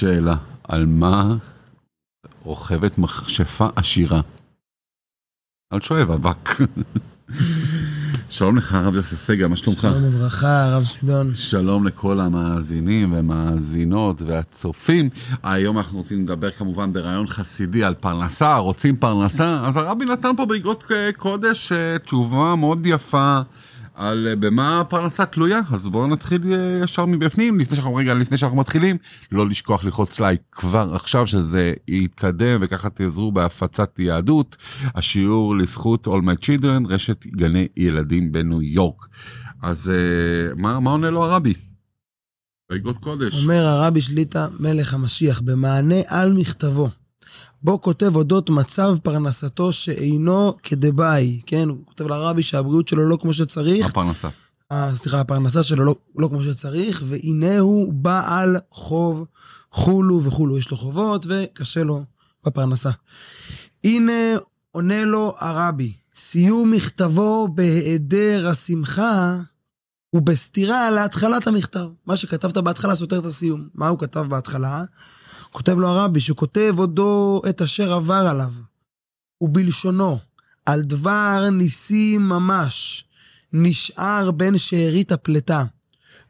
שאלה, על מה רוכבת מכשפה עשירה? על שואב אבק. שלום לך, הרב יוסף סגל, מה שלומך? שלום וברכה, הרב סידון. שלום לכל המאזינים ומאזינות והצופים. היום אנחנו רוצים לדבר כמובן ברעיון חסידי על פרנסה, רוצים פרנסה, אז הרבי נתן פה באגרות קודש אה, תשובה מאוד יפה. על אה, במה הפרנסה תלויה, אז בואו נתחיל אה, ישר מבפנים, לפני שאנחנו, רגע, לפני שאנחנו מתחילים, לא לשכוח ללחוץ לייק כבר עכשיו שזה יתקדם וככה תעזרו בהפצת יהדות. השיעור לזכות All My Children, רשת גני ילדים בניו יורק. אז אה, מה, מה עונה לו הרבי? באגרות קודש. אומר הרבי שליטא, מלך המשיח, במענה על מכתבו. בו כותב אודות מצב פרנסתו שאינו כדבעי, כן? הוא כותב לרבי שהבריאות שלו לא כמו שצריך. הפרנסה. אה, סליחה, הפרנסה שלו לא, לא כמו שצריך, והנה הוא בעל חוב חולו וכולו, יש לו חובות וקשה לו בפרנסה. הנה עונה לו הרבי, סיום מכתבו בהיעדר השמחה הוא בסתירה להתחלת המכתב. מה שכתבת בהתחלה סותר את הסיום. מה הוא כתב בהתחלה? כותב לו הרבי, שהוא כותב עודו את אשר עבר עליו, ובלשונו, על דבר ניסים ממש, נשאר בין שארית הפלטה,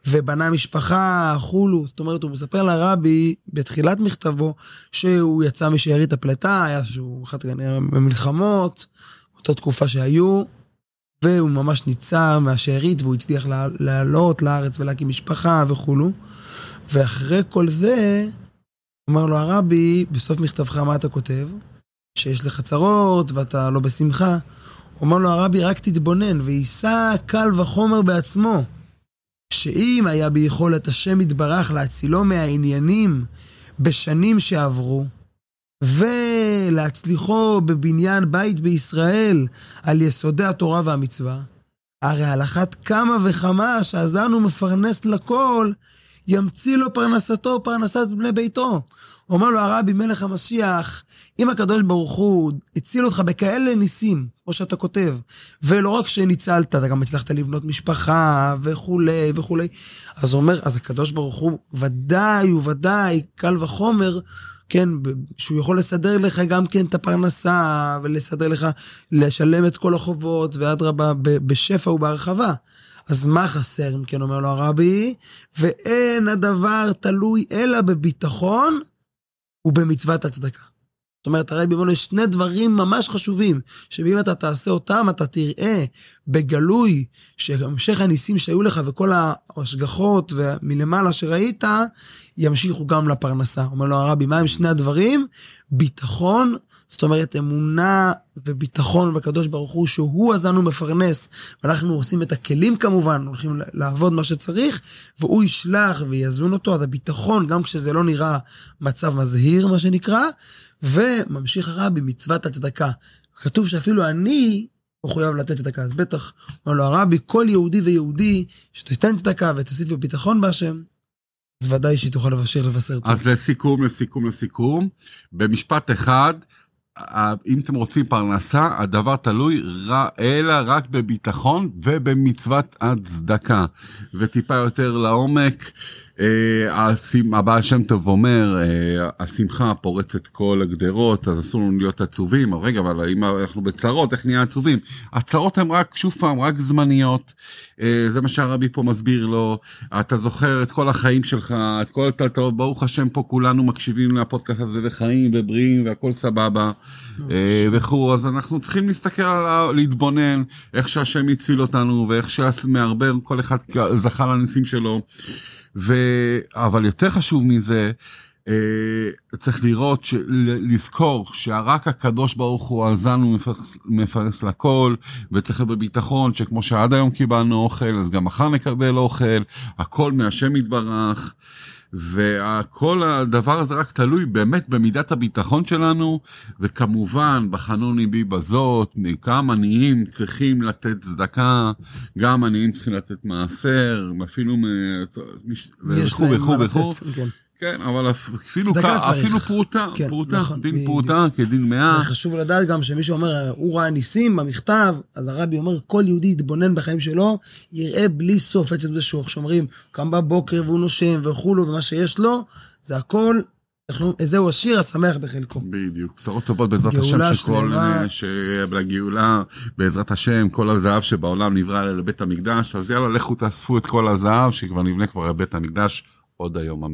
ובנה משפחה, חולו. זאת אומרת, הוא מספר לרבי בתחילת מכתבו, שהוא יצא משארית הפלטה, היה שהוא אחד כנראה במלחמות, אותה תקופה שהיו, והוא ממש ניצר מהשארית, והוא הצליח לעלות לארץ ולהקים משפחה וכולו. ואחרי כל זה, אומר לו הרבי, בסוף מכתבך מה אתה כותב? שיש לך צרות ואתה לא בשמחה. אומר לו הרבי, רק תתבונן, ויישא קל וחומר בעצמו, שאם היה ביכולת השם יתברך להצילו מהעניינים בשנים שעברו, ולהצליחו בבניין בית בישראל על יסודי התורה והמצווה, הרי על אחת כמה וכמה שעזרנו מפרנס לכל, ימציא לו פרנסתו, פרנסת בני ביתו. אומר לו הרבי מלך המשיח, אם הקדוש ברוך הוא הציל אותך בכאלה ניסים, כמו שאתה כותב, ולא רק שניצלת, אתה גם הצלחת לבנות משפחה וכולי וכולי, אז הוא אומר, אז הקדוש ברוך הוא ודאי וודאי, קל וחומר, כן, שהוא יכול לסדר לך גם כן את הפרנסה, ולסדר לך, לשלם את כל החובות, ואדרבה, בשפע ובהרחבה. אז מה חסר, אם כן אומר לו הרבי? ואין הדבר תלוי אלא בביטחון ובמצוות הצדקה. זאת אומרת, הרבי אומר יש שני דברים ממש חשובים, שאם אתה תעשה אותם, אתה תראה בגלוי שהמשך הניסים שהיו לך וכל ההשגחות מלמעלה שראית, ימשיכו גם לפרנסה. אומר לו הרבי, מה הם שני הדברים? ביטחון זאת אומרת, אמונה וביטחון בקדוש ברוך הוא, שהוא עזנו מפרנס, ואנחנו עושים את הכלים כמובן, הולכים לעבוד מה שצריך, והוא ישלח ויזון אותו, אז הביטחון, גם כשזה לא נראה מצב מזהיר, מה שנקרא, וממשיך הרבי מצוות הצדקה. כתוב שאפילו אני מחויב לתת צדקה, אז בטח, אומר לו הרבי, כל יהודי ויהודי שתיתן צדקה ותוסיף בביטחון בהשם, אז ודאי שהיא תוכל לבשר לבשר טוב. אז לסיכום, לסיכום, לסיכום, במשפט אחד, אם אתם רוצים פרנסה, הדבר תלוי אלא רק בביטחון ובמצוות הצדקה. וטיפה יותר לעומק, הבעל שם טוב אומר, אה, השמחה פורצת כל הגדרות, אז אסור לנו להיות עצובים. רגע, אבל אם אנחנו בצרות, איך נהיה עצובים? הצרות הן רק, שוב פעם, רק זמניות. אה, זה מה שהרבי פה מסביר לו. אתה זוכר את כל החיים שלך, את כל הטלטלות, ברוך השם פה כולנו מקשיבים לפודקאסט הזה וחיים ובריאים והכל סבבה וכו'. אז אנחנו צריכים להסתכל על, להתבונן, איך שהשם הציל אותנו ואיך שמערבר כל אחד זכה לניסים שלו. ו... אבל יותר חשוב מזה, אה, צריך לראות, ש... לזכור שרק הקדוש ברוך הוא עזן ומפרס מפרס לכל, וצריך להיות בביטחון שכמו שעד היום קיבלנו אוכל, אז גם מחר נקבל אוכל, הכל מהשם יתברך. וכל הדבר הזה רק תלוי באמת במידת הביטחון שלנו, וכמובן בחנון ליבי בזאת, כמה עניים צריכים לתת צדקה, גם עניים צריכים לתת מעשר, אפילו וכו' וכו' וכו'. כן, אבל אפילו, אפילו פרוטה, כן, פרוטה, נכון, דין פרוטה כדין מאה. חשוב לדעת גם שמי שאומר, הוא ראה ניסים במכתב, אז הרבי אומר, כל יהודי יתבונן בחיים שלו, יראה בלי סוף עצם זה שהוא, שאומרים, קם בבוקר והוא נושם וכולו, ומה שיש לו, זה הכל איך? זהו השיר השמח בחלקו. בדיוק, בשורות טובות בעזרת השם שכל, שלמה. לגאולה, בעזרת השם, כל הזהב שבעולם נברא לבית המקדש, אז יאללה לכו תאספו את כל הזהב שכבר נבנה כבר בית המקדש עוד היום, אמן.